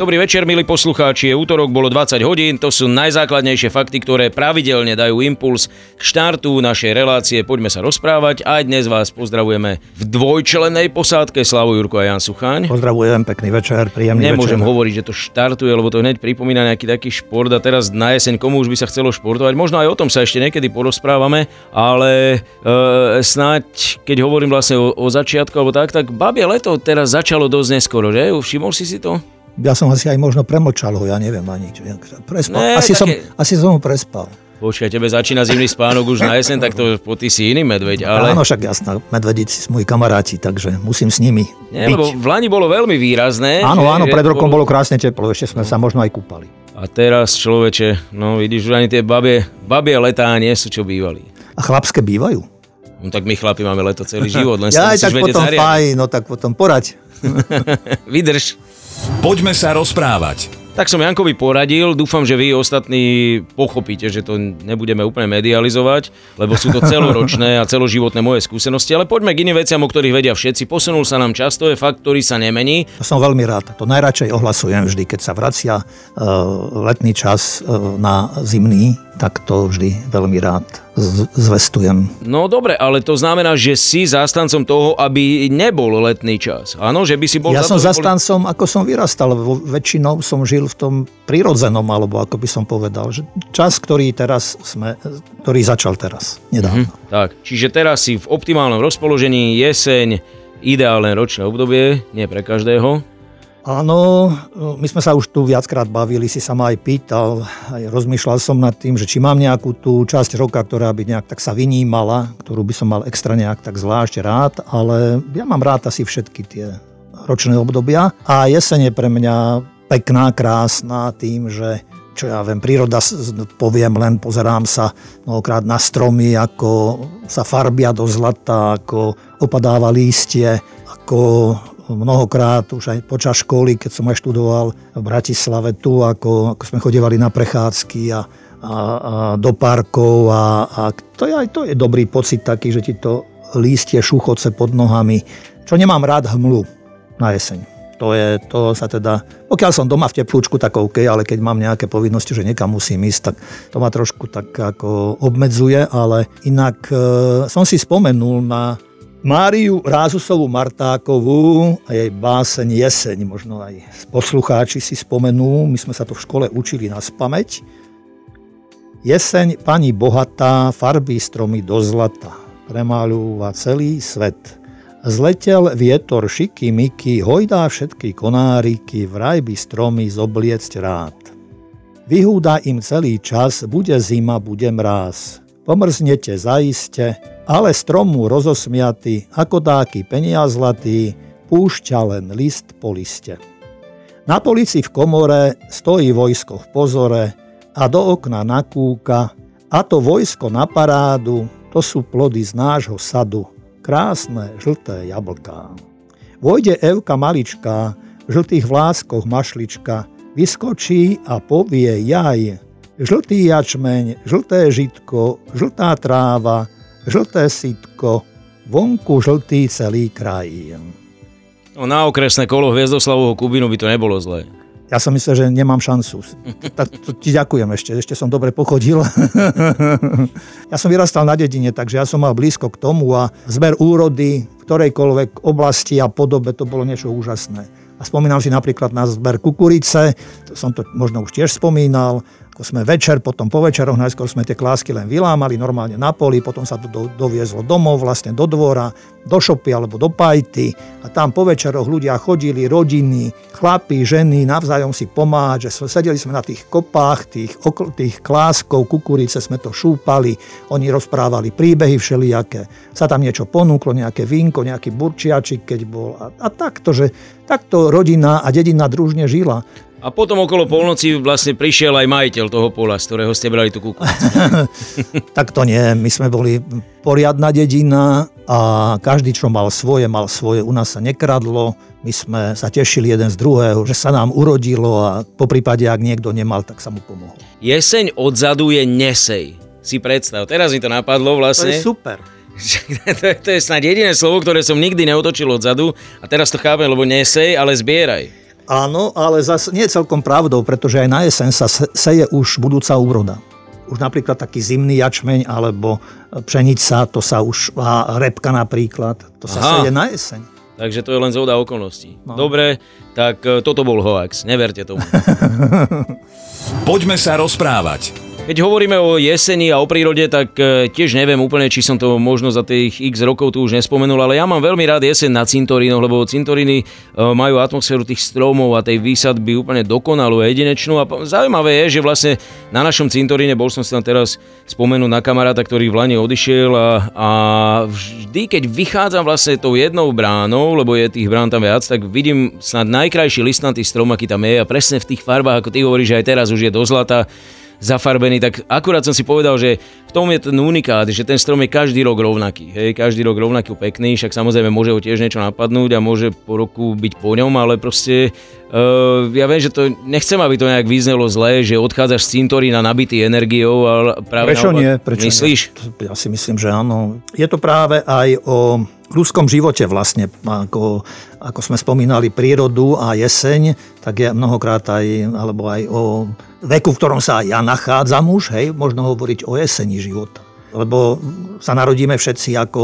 Dobrý večer, milí poslucháči. Je útorok, bolo 20 hodín. To sú najzákladnejšie fakty, ktoré pravidelne dajú impuls k štartu našej relácie. Poďme sa rozprávať. Aj dnes vás pozdravujeme v dvojčlenej posádke Slavu Jurko a Jan Suchaň. Pozdravujem, pekný večer, príjemný Nemôžem večer. hovoriť, že to štartuje, lebo to hneď pripomína nejaký taký šport a teraz na jeseň komu už by sa chcelo športovať. Možno aj o tom sa ešte niekedy porozprávame, ale e, snáď, keď hovorím vlastne o, o začiatku alebo tak, tak babie leto teraz začalo dosť neskoro, že? Všimol si si to? Ja som asi aj možno premlčal ho, ja neviem ani. Čo, prespal. Ne, asi, také- som, asi som ho prespal. Počkaj, tebe začína zimný spánok už na jeseň, tak to po ty si iný medveď, ale... Áno, však jasná, medvedíci sú moji kamaráti, takže musím s nimi Nie, byť. lebo v Lani bolo veľmi výrazné. Áno, že- áno, pred rokom bolo krásne teplo, ešte sme sa možno aj kúpali. A teraz človeče, no vidíš, už ani tie babie, babie letá nie sú čo bývali. A chlapské bývajú? No tak my chlapi máme leto celý život, len Ja sa aj tak potom fajn, no tak potom poraď. Vydrž. Poďme sa rozprávať. Tak som Jankovi poradil, dúfam, že vy ostatní pochopíte, že to nebudeme úplne medializovať, lebo sú to celoročné a celoživotné moje skúsenosti, ale poďme k iným veciam, o ktorých vedia všetci. Posunul sa nám čas, to je fakt, ktorý sa nemení. Som veľmi rád. To najradšej ohlasujem vždy, keď sa vracia uh, letný čas uh, na zimný, tak to vždy veľmi rád zvestujem. No dobre, ale to znamená, že si zástancom toho, aby nebol letný čas. Áno, že by si bol Ja za som to, aby boli- zastancom, ako som vyrastal, väčšinou som žil v tom prirodzenom, alebo ako by som povedal, že čas, ktorý teraz sme, ktorý začal teraz, nedávno. Hm, tak, čiže teraz si v optimálnom rozpoložení, jeseň, ideálne ročné obdobie, nie pre každého. Áno, my sme sa už tu viackrát bavili, si sa ma aj pýtal, aj rozmýšľal som nad tým, že či mám nejakú tú časť roka, ktorá by nejak tak sa vynímala, ktorú by som mal extra nejak tak zvlášť rád, ale ja mám rád asi všetky tie ročné obdobia. A jeseň je pre mňa pekná, krásna tým, že čo ja viem, príroda, poviem len, pozerám sa mnohokrát na stromy, ako sa farbia do zlata, ako opadáva lístie, ako mnohokrát už aj počas školy, keď som aj študoval v Bratislave tu, ako, ako sme chodevali na prechádzky a, a, a do parkov a, a to, je, aj to je dobrý pocit taký, že ti to lístie šuchoce pod nohami, čo nemám rád hmlu na jeseň. To je, to sa teda, pokiaľ som doma v teplúčku, tak OK, ale keď mám nejaké povinnosti, že niekam musím ísť, tak to ma trošku tak ako obmedzuje, ale inak e, som si spomenul na Máriu Rázusovú Martákovú a jej báseň Jeseň, možno aj poslucháči si spomenú, my sme sa to v škole učili na spameť. Jeseň, pani bohatá, farbí stromy do zlata, premáľúva celý svet. Zletel vietor šiky myky, hojdá všetky konáriky, vraj by stromy zobliecť rád. Vyhúda im celý čas, bude zima, bude mráz. Pomrznete zaiste, ale stromu rozosmiaty, ako dáky peniaz zlatý, púšťa len list po liste. Na polici v komore stojí vojsko v pozore a do okna nakúka, a to vojsko na parádu, to sú plody z nášho sadu, krásne žlté jablká. Vojde Evka maličká, v žltých vláskoch mašlička, vyskočí a povie jaj. Žltý jačmeň, žlté žitko, žltá tráva, žlté sitko, vonku žltý celý kraj. No, na okresné kolo Hviezdoslavovho Kubinu by to nebolo zlé. Ja som myslel, že nemám šancu. Tak to ti ďakujem ešte, ešte som dobre pochodil. ja som vyrastal na dedine, takže ja som mal blízko k tomu a zber úrody v ktorejkoľvek oblasti a podobe, to bolo niečo úžasné. A spomínam si napríklad na zber kukurice, to som to možno už tiež spomínal, ako sme večer, potom po večeroch, najskôr sme tie klásky len vylámali normálne na poli, potom sa to do, doviezlo domov, vlastne do dvora, do šopy alebo do pajty a tam po večeroch ľudia chodili, rodiny, chlapi, ženy, navzájom si pomáhať, že sedeli sme na tých kopách, tých, okl, tých kláskov, kukurice sme to šúpali, oni rozprávali príbehy všelijaké, sa tam niečo ponúklo, nejaké vínko, nejaký burčiačik, keď bol a, a takto, že takto rodina a dedina družne žila. A potom okolo polnoci vlastne prišiel aj majiteľ toho pola, z ktorého ste brali tú kukuricu. Tak to nie, my sme boli poriadna dedina a každý, čo mal svoje, mal svoje. U nás sa nekradlo, my sme sa tešili jeden z druhého, že sa nám urodilo a po prípade, ak niekto nemal, tak sa mu pomohol. Jeseň odzadu je nesej. Si predstav, teraz mi to napadlo To vlastne. je super. to, je, to je snad jediné slovo, ktoré som nikdy neotočil odzadu a teraz to chápem, lebo nesej, ale zbieraj. Áno, ale zase nie je celkom pravdou, pretože aj na jeseň sa seje už budúca úroda. Už napríklad taký zimný jačmeň alebo pšenica, to sa už, a repka napríklad, to sa Aha. seje na jeseň. Takže to je len zhoda okolností. No. Dobre, tak e, toto bol hoax, neverte tomu. Poďme sa rozprávať. Keď hovoríme o jeseni a o prírode, tak e, tiež neviem úplne, či som to možno za tých x rokov tu už nespomenul, ale ja mám veľmi rád jeseň na cintorínoch, lebo cintoríny e, majú atmosféru tých stromov a tej výsadby úplne dokonalú a jedinečnú. A zaujímavé je, že vlastne na našom cintoríne, bol som si tam teraz spomenúť na kamaráta, ktorý v Lani odišiel a, a vždy, keď vychádzam vlastne tou jednou bránou, lebo je tých brán tam viac, tak vidím snad najkrajší listnatý strom, aký tam je a presne v tých farbách, ako ty hovoríš, aj teraz už je do zlata zafarbený, tak akurát som si povedal, že v tom je ten unikát, že ten strom je každý rok rovnaký. Hej, každý rok rovnaký pekný, však samozrejme môže ho tiež niečo napadnúť a môže po roku byť po ňom, ale proste uh, ja viem, že to nechcem, aby to nejak vyznelo zle, že odchádzaš z cintorína nabitý energiou. Ale práve Prečo naopak, nie? Prečo Myslíš? Nie? Ja si myslím, že áno. Je to práve aj o ľudskom živote vlastne, ako, ako sme spomínali prírodu a jeseň, tak je mnohokrát aj, alebo aj o veku, v ktorom sa ja nachádzam už, hej, možno hovoriť o jeseni života lebo sa narodíme všetci ako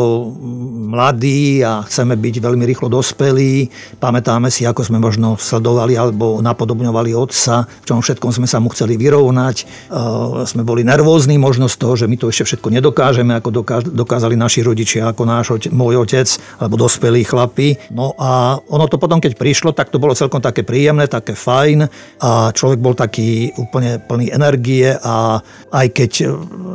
mladí a chceme byť veľmi rýchlo dospelí. Pamätáme si, ako sme možno sledovali alebo napodobňovali otca, v čom všetkom sme sa mu chceli vyrovnať. E, sme boli nervózni možno z toho, že my to ešte všetko nedokážeme, ako dokázali naši rodičia, ako náš môj otec, alebo dospelí chlapi. No a ono to potom, keď prišlo, tak to bolo celkom také príjemné, také fajn a človek bol taký úplne plný energie a aj keď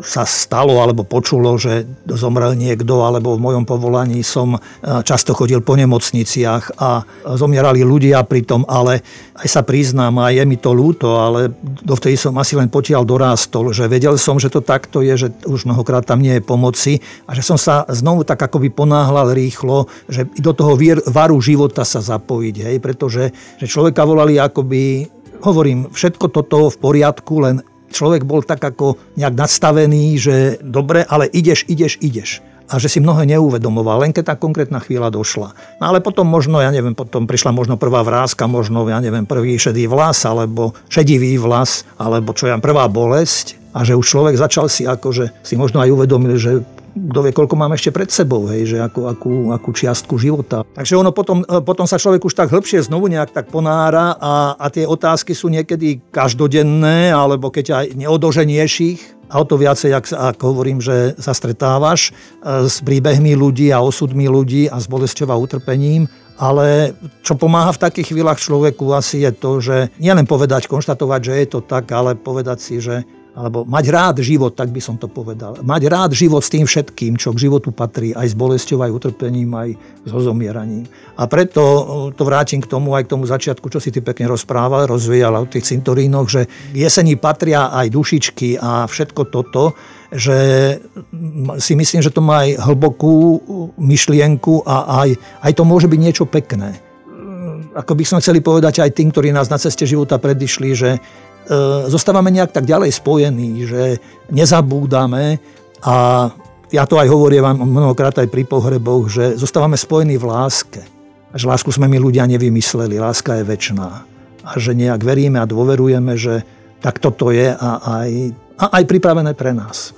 sa stalo, alebo alebo počulo, že zomrel niekto, alebo v mojom povolaní som e, často chodil po nemocniciach a zomierali ľudia pri tom, ale aj sa priznám, a je mi to ľúto, ale dovtedy som asi len potiaľ dorástol, že vedel som, že to takto je, že už mnohokrát tam nie je pomoci a že som sa znovu tak akoby ponáhľal rýchlo, že do toho varu života sa zapojiť, hej, pretože že človeka volali akoby hovorím, všetko toto v poriadku, len človek bol tak ako nejak nadstavený, že dobre, ale ideš, ideš, ideš a že si mnohé neuvedomoval, len keď tá konkrétna chvíľa došla. No ale potom možno, ja neviem, potom prišla možno prvá vrázka, možno, ja neviem, prvý šedý vlas, alebo šedivý vlas, alebo čo ja prvá bolesť a že už človek začal si akože, si možno aj uvedomil, že kto vie, koľko mám ešte pred sebou, hej, že akú, akú, akú čiastku života. Takže ono potom, e, potom sa človek už tak hĺbšie znovu nejak tak ponára a, a tie otázky sú niekedy každodenné, alebo keď aj neodoženieš ich, a o to viacej, ak, ak hovorím, že sa stretávaš e, s príbehmi ľudí a osudmi ľudí a s bolesťou a utrpením, ale čo pomáha v takých chvíľach človeku asi je to, že nielen povedať, konštatovať, že je to tak, ale povedať si, že alebo mať rád život, tak by som to povedal. Mať rád život s tým všetkým, čo k životu patrí, aj s bolesťou, aj utrpením, aj s ozomieraním. A preto to vrátim k tomu, aj k tomu začiatku, čo si ty pekne rozprával, rozvíjal o tých cintorínoch, že jesení patria aj dušičky a všetko toto, že si myslím, že to má aj hlbokú myšlienku a aj, aj to môže byť niečo pekné ako by sme chceli povedať aj tým, ktorí nás na ceste života predišli, že zostávame nejak tak ďalej spojení, že nezabúdame a ja to aj hovorím vám mnohokrát aj pri pohreboch, že zostávame spojení v láske. A že lásku sme my ľudia nevymysleli, láska je väčšiná. A že nejak veríme a dôverujeme, že tak toto je a aj, a aj pripravené pre nás.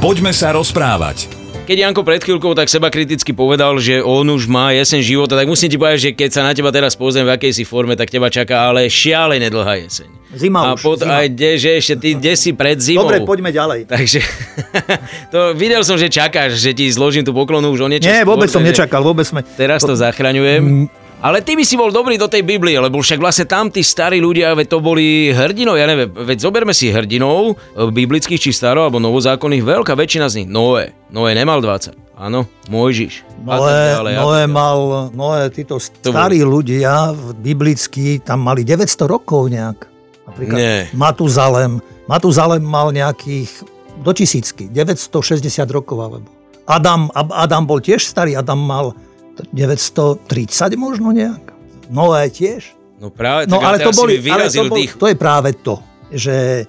Poďme sa rozprávať. Keď Janko pred chvíľkou tak seba kriticky povedal, že on už má jesen života, tak musím ti povedať, že keď sa na teba teraz pozriem v akej si forme, tak teba čaká ale šialené dlhá jeseň. Zima a už, pod, zima. aj de, že ešte ty kde si pred zimou. Dobre, poďme ďalej. Takže to videl som, že čakáš, že ti zložím tú poklonu už o niečo Nie, vôbec skôr, som nečakal, vôbec sme... Teraz to zachraňujem. Ale ty by si bol dobrý do tej Biblie, lebo však vlastne tam tí starí ľudia, veď to boli hrdinov, ja neviem, veď zoberme si hrdinov, e, biblických či staro alebo novozákonných, veľká väčšina z nich, Noé. Noé nemal 20, áno, Mojžiš. Noé, ďalej, Noé mal, Noé, títo starí ľudia biblickí, tam mali 900 rokov nejak. Napríklad Nie. Matuzalem. Matuzalem mal nejakých do tisícky, 960 rokov alebo. Adam, Adam bol tiež starý, Adam mal 930 možno nejak. Noé tiež. No práve, no, ale to, boli, ale to, bol, to je práve to, že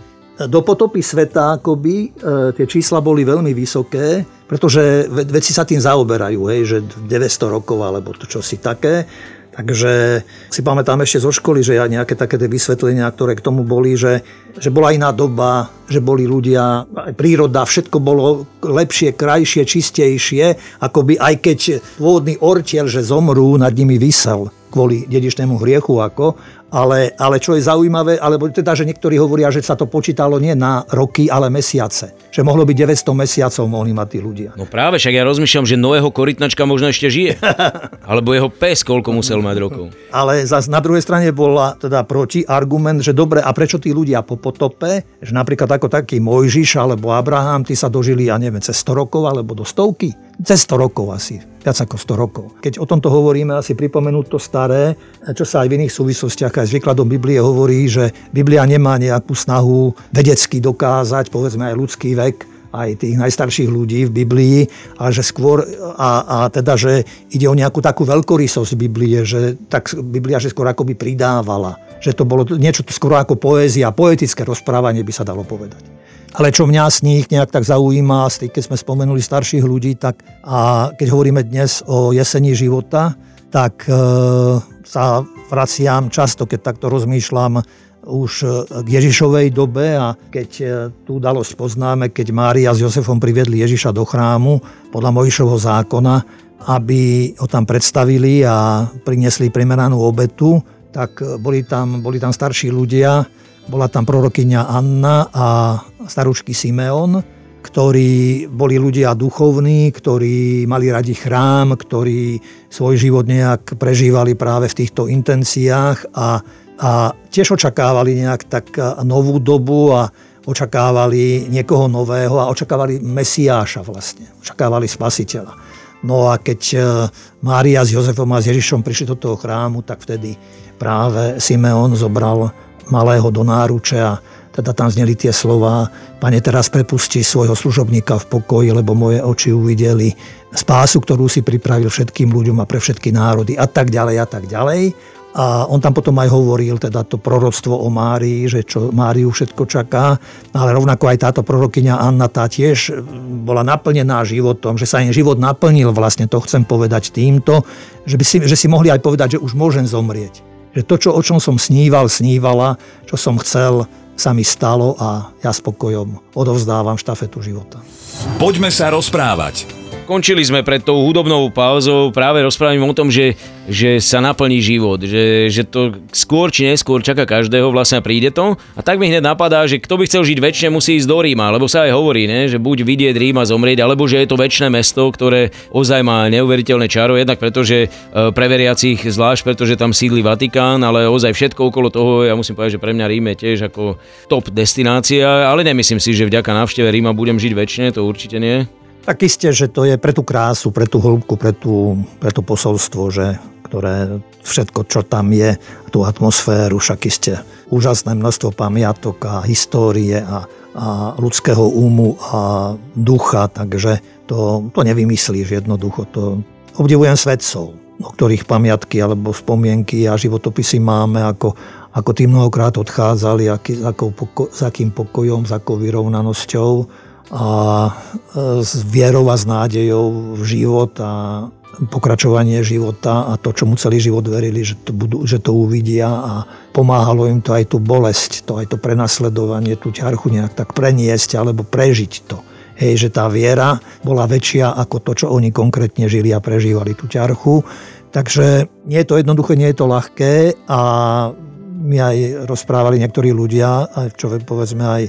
do potopy sveta akoby e, tie čísla boli veľmi vysoké, pretože veci sa tým zaoberajú, hej, že 900 rokov alebo to čosi také. Takže si pamätám ešte zo školy, že ja nejaké také vysvetlenia, ktoré k tomu boli, že, že bola iná doba, že boli ľudia, príroda, všetko bolo lepšie, krajšie, čistejšie, ako by aj keď pôvodný ortiel, že zomrú, nad nimi vysel kvôli dedičnému hriechu ako, ale, ale čo je zaujímavé, alebo teda, že niektorí hovoria, že sa to počítalo nie na roky, ale mesiace. Že mohlo byť 900 mesiacov mohli mať tí ľudia. No práve, však ja rozmýšľam, že Noého korytnačka možno ešte žije. Alebo jeho pes, koľko musel mať rokov. Ale zas na druhej strane bola teda proti argument, že dobre, a prečo tí ľudia po potope, že napríklad ako taký Mojžiš alebo Abraham, tí sa dožili, ja neviem, cez 100 rokov alebo do stovky cez 100 rokov asi, viac ako 100 rokov. Keď o tomto hovoríme, asi pripomenúť to staré, čo sa aj v iných súvislostiach aj s výkladom Biblie hovorí, že Biblia nemá nejakú snahu vedecky dokázať, povedzme aj ľudský vek, aj tých najstarších ľudí v Biblii, ale že skôr, a, a teda, že ide o nejakú takú veľkorysosť Biblie, že tak Biblia, že skôr akoby pridávala, že to bolo niečo skôr ako poézia, poetické rozprávanie by sa dalo povedať. Ale čo mňa z nich nejak tak zaujíma, keď sme spomenuli starších ľudí, tak a keď hovoríme dnes o jesení života, tak e, sa vraciam často, keď takto rozmýšľam, už e, k Ježišovej dobe a keď e, tú udalosť poznáme, keď Mária s Jozefom priviedli Ježiša do chrámu podľa Mojšovho zákona, aby ho tam predstavili a priniesli primeranú obetu, tak boli tam, boli tam starší ľudia, bola tam prorokyňa Anna a staručky Simeon, ktorí boli ľudia duchovní, ktorí mali radi chrám, ktorí svoj život nejak prežívali práve v týchto intenciách a, a tiež očakávali nejak tak novú dobu a očakávali niekoho nového a očakávali Mesiáša vlastne, očakávali spasiteľa. No a keď e, Mária s Jozefom a s Ježišom prišli do toho chrámu, tak vtedy práve Simeon zobral malého do náruče a teda tam zneli tie slova, pane teraz prepusti svojho služobníka v pokoji, lebo moje oči uvideli spásu, ktorú si pripravil všetkým ľuďom a pre všetky národy a tak ďalej a tak ďalej. A on tam potom aj hovoril teda to proroctvo o Márii, že čo Máriu všetko čaká, ale rovnako aj táto prorokyňa Anna tá tiež bola naplnená životom, že sa jej život naplnil vlastne, to chcem povedať týmto, že, by si, že si mohli aj povedať, že už môžem zomrieť že to, čo, o čom som sníval, snívala, čo som chcel, sa mi stalo a ja spokojom odovzdávam štafetu života. Poďme sa rozprávať. Končili sme pred tou hudobnou pauzou práve rozprávaním o tom, že, že sa naplní život, že, že to skôr či neskôr čaká každého, vlastne príde to. A tak mi hneď napadá, že kto by chcel žiť väčšine, musí ísť do Ríma, lebo sa aj hovorí, ne, že buď vidieť Ríma zomrieť, alebo že je to väčšie mesto, ktoré ozaj má neuveriteľné čaro, jednak pretože e, pre veriacich zvlášť, pretože tam sídli Vatikán, ale ozaj všetko okolo toho, ja musím povedať, že pre mňa Rím je tiež ako top destinácia, ale nemyslím si, že vďaka návšteve Ríma budem žiť väčšine, to určite nie. Tak isté, že to je pre tú krásu, pre tú hĺbku, pre, tú, pre tú posolstvo, že, ktoré všetko, čo tam je, tú atmosféru, však isté úžasné množstvo pamiatok a histórie a, a ľudského úmu a ducha, takže to, to nevymyslíš jednoducho. To obdivujem svedcov, o ktorých pamiatky alebo spomienky a životopisy máme, ako, ako tí mnohokrát odchádzali, aký, ako, s akým pokojom, s akou vyrovnanosťou a e, s vierou a s nádejou v život a pokračovanie života a to, čo mu celý život verili, že to, budú, že to uvidia a pomáhalo im to aj tú bolesť, to aj to prenasledovanie, tú ťarchu nejak tak preniesť alebo prežiť to. Hej, že tá viera bola väčšia ako to, čo oni konkrétne žili a prežívali tú ťarchu. Takže nie je to jednoduché, nie je to ľahké a mi aj rozprávali niektorí ľudia, čo povedzme aj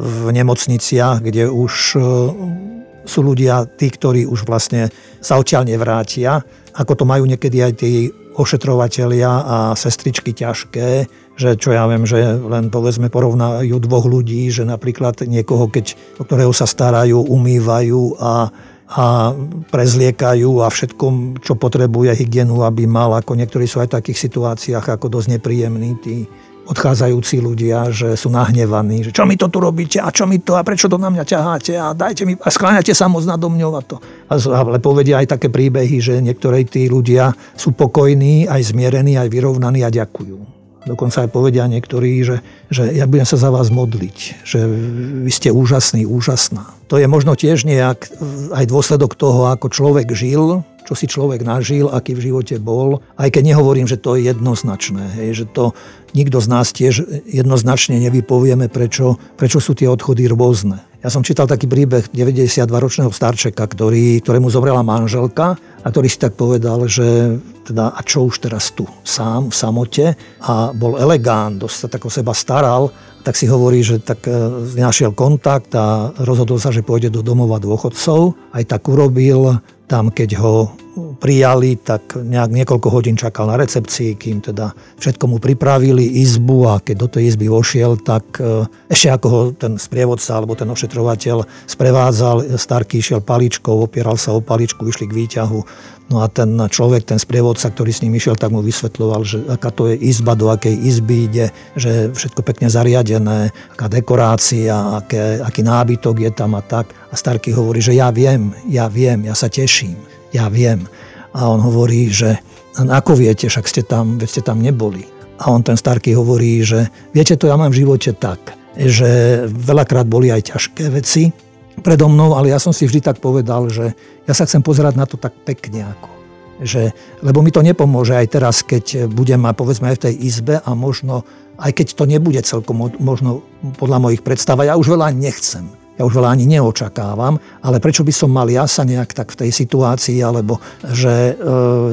v nemocniciach, kde už e, sú ľudia, tí, ktorí už vlastne sa odtiaľ nevrátia, ako to majú niekedy aj tí ošetrovatelia a sestričky ťažké, že čo ja viem, že len povedzme porovnajú dvoch ľudí, že napríklad niekoho, keď, o ktorého sa starajú, umývajú a, a prezliekajú a všetkom, čo potrebuje hygienu, aby mal, ako niektorí sú aj v takých situáciách ako dosť nepríjemní, tí odchádzajúci ľudia, že sú nahnevaní, že čo mi to tu robíte a čo mi to a prečo to na mňa ťaháte a dajte mi a skláňate sa moc nado mňou a to. Ale povedia aj také príbehy, že niektorí tí ľudia sú pokojní, aj zmierení, aj vyrovnaní a ďakujú. Dokonca aj povedia niektorí, že, že ja budem sa za vás modliť, že vy ste úžasný, úžasná. To je možno tiež nejak aj dôsledok toho, ako človek žil, čo si človek nažil, aký v živote bol. Aj keď nehovorím, že to je jednoznačné, hej, že to nikto z nás tiež jednoznačne nevypovieme, prečo, prečo sú tie odchody rôzne. Ja som čítal taký príbeh 92-ročného starčeka, ktorý, ktorému zomrela manželka a ktorý si tak povedal, že teda, a čo už teraz tu, sám, v samote a bol elegant, dosť sa tak o seba staral, tak si hovorí, že tak e, našiel kontakt a rozhodol sa, že pôjde do domova dôchodcov. Aj tak urobil, tam, keď ho prijali, tak nejak niekoľko hodín čakal na recepcii, kým teda všetko mu pripravili izbu a keď do tej izby vošiel, tak e, ešte ako ho ten sprievodca alebo ten ošetrovateľ sprevádzal, Starky išiel paličkou, opieral sa o paličku, išli k výťahu. No a ten človek, ten sprievodca, ktorý s ním išiel, tak mu vysvetľoval, že aká to je izba, do akej izby ide, že všetko pekne zariadené, aká dekorácia, aké, aký nábytok je tam a tak. A Starky hovorí, že ja viem, ja viem, ja sa teším, ja viem. A on hovorí, že ako viete, však ste tam, veď ste tam neboli. A on ten Starky hovorí, že viete, to ja mám v živote tak, že veľakrát boli aj ťažké veci, predo mnou, ale ja som si vždy tak povedal, že ja sa chcem pozerať na to tak pekne ako. Že, lebo mi to nepomôže aj teraz, keď budem povedzme aj v tej izbe a možno, aj keď to nebude celkom možno podľa mojich predstav, ja už veľa nechcem ja už veľa ani neočakávam, ale prečo by som mal ja sa nejak tak v tej situácii, alebo že e,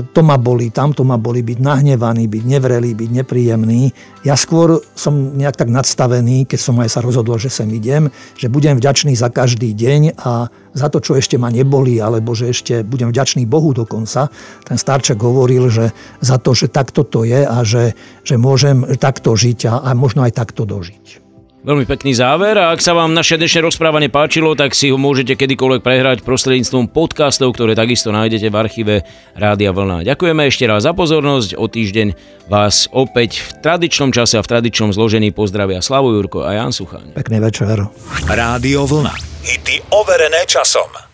to ma boli, tamto ma boli, byť nahnevaný, byť nevrelý, byť nepríjemný. Ja skôr som nejak tak nadstavený, keď som aj sa rozhodol, že sem idem, že budem vďačný za každý deň a za to, čo ešte ma neboli, alebo že ešte budem vďačný Bohu dokonca. Ten starček hovoril, že za to, že takto to je a že, že môžem takto žiť a, a možno aj takto dožiť. Veľmi pekný záver a ak sa vám naše dnešné rozprávanie páčilo, tak si ho môžete kedykoľvek prehrať prostredníctvom podcastov, ktoré takisto nájdete v archíve Rádia Vlna. Ďakujeme ešte raz za pozornosť. O týždeň vás opäť v tradičnom čase a v tradičnom zložení pozdravia Slavo Jurko a Jan Suchaň. Pekný večer. Rádio Vlna. Hity overené časom.